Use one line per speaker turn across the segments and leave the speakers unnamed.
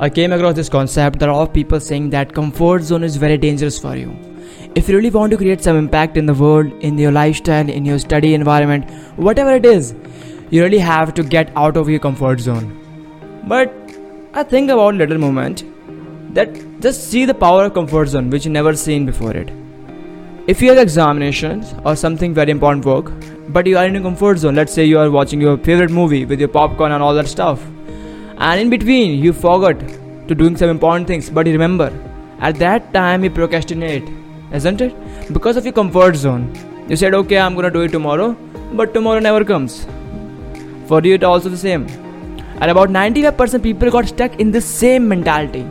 I came across this concept that a lot of people saying that comfort zone is very dangerous for you. If you really want to create some impact in the world, in your lifestyle, in your study environment, whatever it is, you really have to get out of your comfort zone. But I think about little moment that just see the power of comfort zone which you never seen before it. If you have examinations or something very important work, but you are in a comfort zone, let's say you are watching your favorite movie with your popcorn and all that stuff, and in between you forgot to doing some important things. But you remember at that time you procrastinate isn't it? Because of your comfort zone. You said okay i'm gonna do it tomorrow but tomorrow never comes. For you it's also the same. And about 95% people got stuck in the same mentality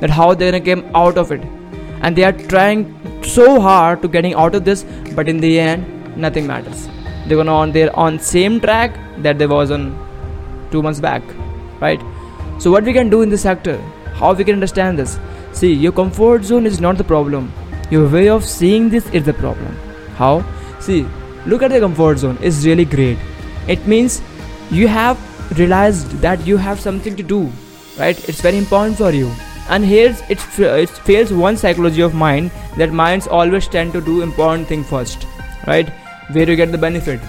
that how they're gonna out of it. And they are trying so hard to getting out of this but in the end nothing matters. They're gonna on their on same track that they was on two months back right? So what we can do in this sector how we can understand this? See your comfort zone is not the problem. Your way of seeing this is the problem. How? See look at the comfort zone. Is really great. It means you have realized that you have something to do right? It's very important for you. And here's it, it fails one psychology of mind that minds always tend to do important thing first right? Where you get the benefit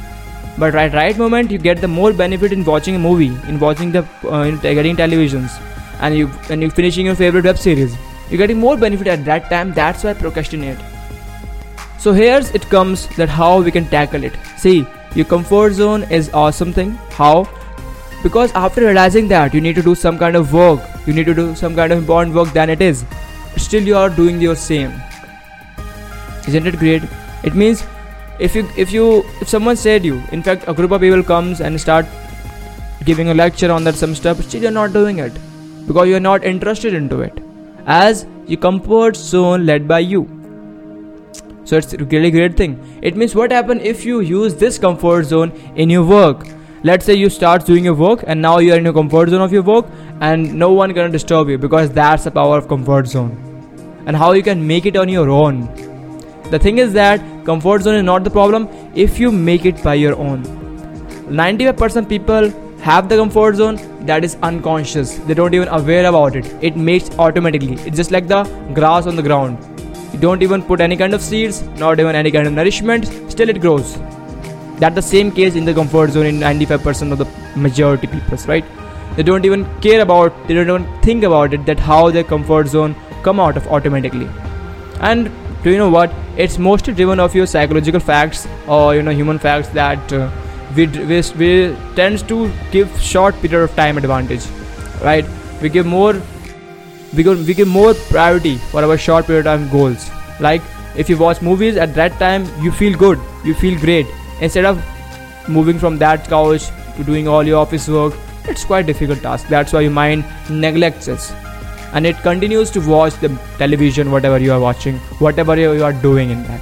but right right moment you get the more benefit in watching a movie in watching the uh, in getting televisions and you and you finishing your favorite web series. You're getting more benefit at that time that's why procrastinate. So here's it comes that how we can tackle it. See your comfort zone is awesome thing. How? Because after realizing that you need to do some kind of work. You need to do some kind of important work than it is. Still you are doing your same. Isn't it great? It means if you if you if someone said you in fact a group of people comes and start giving a lecture on that some stuff still you're not doing it. Because you're not interested into it. As your comfort zone led by you. So it's really great thing. It means what happen if you use this comfort zone in your work? Let's say you start doing your work and now you're in your comfort zone of your work and no one gonna disturb you because that's the power of comfort zone. And how you can make it on your own. The thing is that comfort zone is not the problem if you make it by your own. 95% people have the comfort zone that is unconscious. They don't even aware about it. It makes automatically. It's just like the grass on the ground. You don't even put any kind of seeds not even any kind of nourishment still it grows. That's the same case in the comfort zone in 95% of the majority people right? They don't even care about they don't even think about it that how their comfort zone come out of automatically. And do you know what? It's mostly driven of your psychological facts or you know human facts that uh, we, we, we tends to give short period of time advantage right? We give more give, we give more priority for our short period of time goals. Like if you watch movies at that time you feel good you feel great. Instead of moving from that couch to doing all your office work it's quite difficult task. That's why your mind neglects this and it continues to watch the television whatever you are watching whatever you are doing in that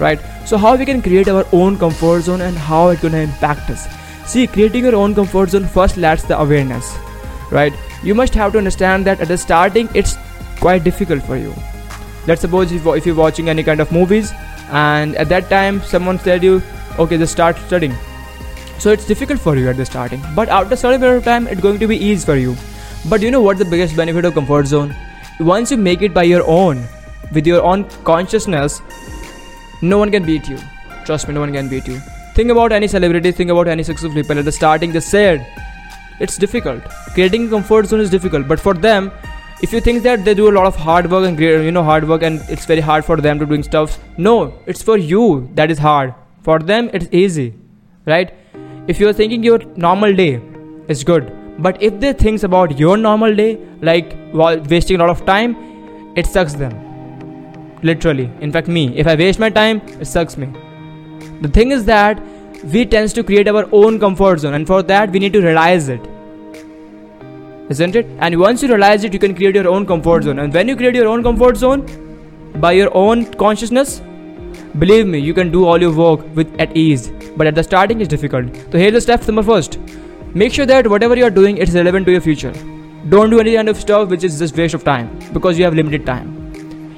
right? So how we can create our own comfort zone and how it gonna impact us? See creating your own comfort zone first lacks the awareness right? You must have to understand that at the starting it's quite difficult for you. Let's suppose if, if you're watching any kind of movies and at that time someone said you okay just start studying. So it's difficult for you at the starting but after a certain period of time it's going to be easy for you but you know what the biggest benefit of comfort zone? Once you make it by your own, with your own consciousness, no one can beat you. Trust me, no one can beat you. Think about any celebrity, think about any successful people. At the starting, they said it's difficult. Creating comfort zone is difficult, but for them, if you think that they do a lot of hard work and you know hard work and it's very hard for them to doing stuff, no, it's for you that is hard. For them, it's easy, right? If you're thinking your normal day is good, but if they think about your normal day, like while wasting a lot of time, it sucks them. Literally. In fact, me, if I waste my time, it sucks me. The thing is that we tends to create our own comfort zone, and for that we need to realize it. Isn't it? And once you realize it, you can create your own comfort zone. And when you create your own comfort zone by your own consciousness, believe me, you can do all your work with at ease. But at the starting, it's difficult. So here's the step number first make sure that whatever you are doing it's relevant to your future. Don't do any kind of stuff which is just waste of time because you have limited time.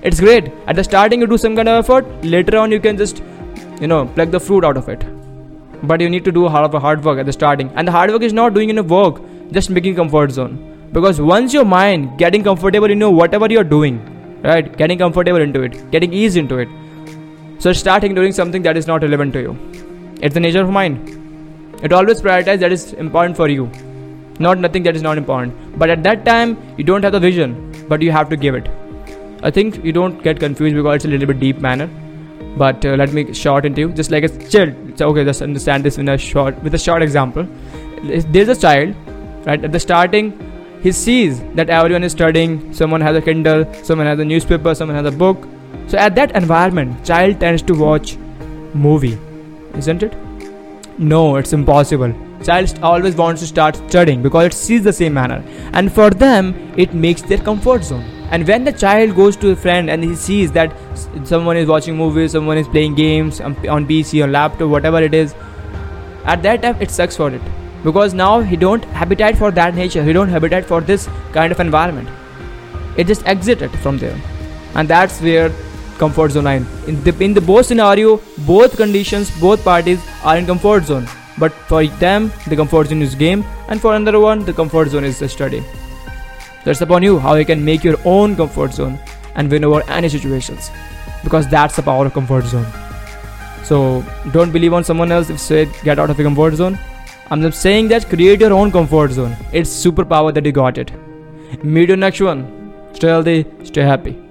It's great. At the starting you do some kind of effort. Later on you can just you know pluck the fruit out of it. But you need to do a hard work at the starting. And the hard work is not doing enough work just making comfort zone. Because once your mind getting comfortable you whatever you're doing right? Getting comfortable into it getting ease into it. So starting doing something that is not relevant to you. It's the nature of mind it always prioritize that is important for you. Not nothing that is not important. But at that time you don't have the vision but you have to give it. I think you don't get confused because it's a little bit deep manner. But uh, let me short into you. Just like a child. So okay just understand this in a short with a short example. There's a child right at the starting he sees that everyone is studying. Someone has a kindle someone has a newspaper someone has a book. So at that environment child tends to watch movie isn't it no it's impossible. Child always wants to start studying because it sees the same manner. And for them it makes their comfort zone. And when the child goes to a friend and he sees that someone is watching movies someone is playing games um, on pc or laptop whatever it is at that time it sucks for it. Because now he don't habitat for that nature. He don't habitat for this kind of environment. It just exited from there. And that's where comfort zone line in the in the both scenario both conditions both parties are in comfort zone but for them the comfort zone is game and for another one the comfort zone is the study that's upon you how you can make your own comfort zone and win over any situations because that's the power of comfort zone so don't believe on someone else if say get out of your comfort zone I'm just saying that create your own comfort zone. It's superpower that you got it. Meet you next one. Stay healthy, stay happy.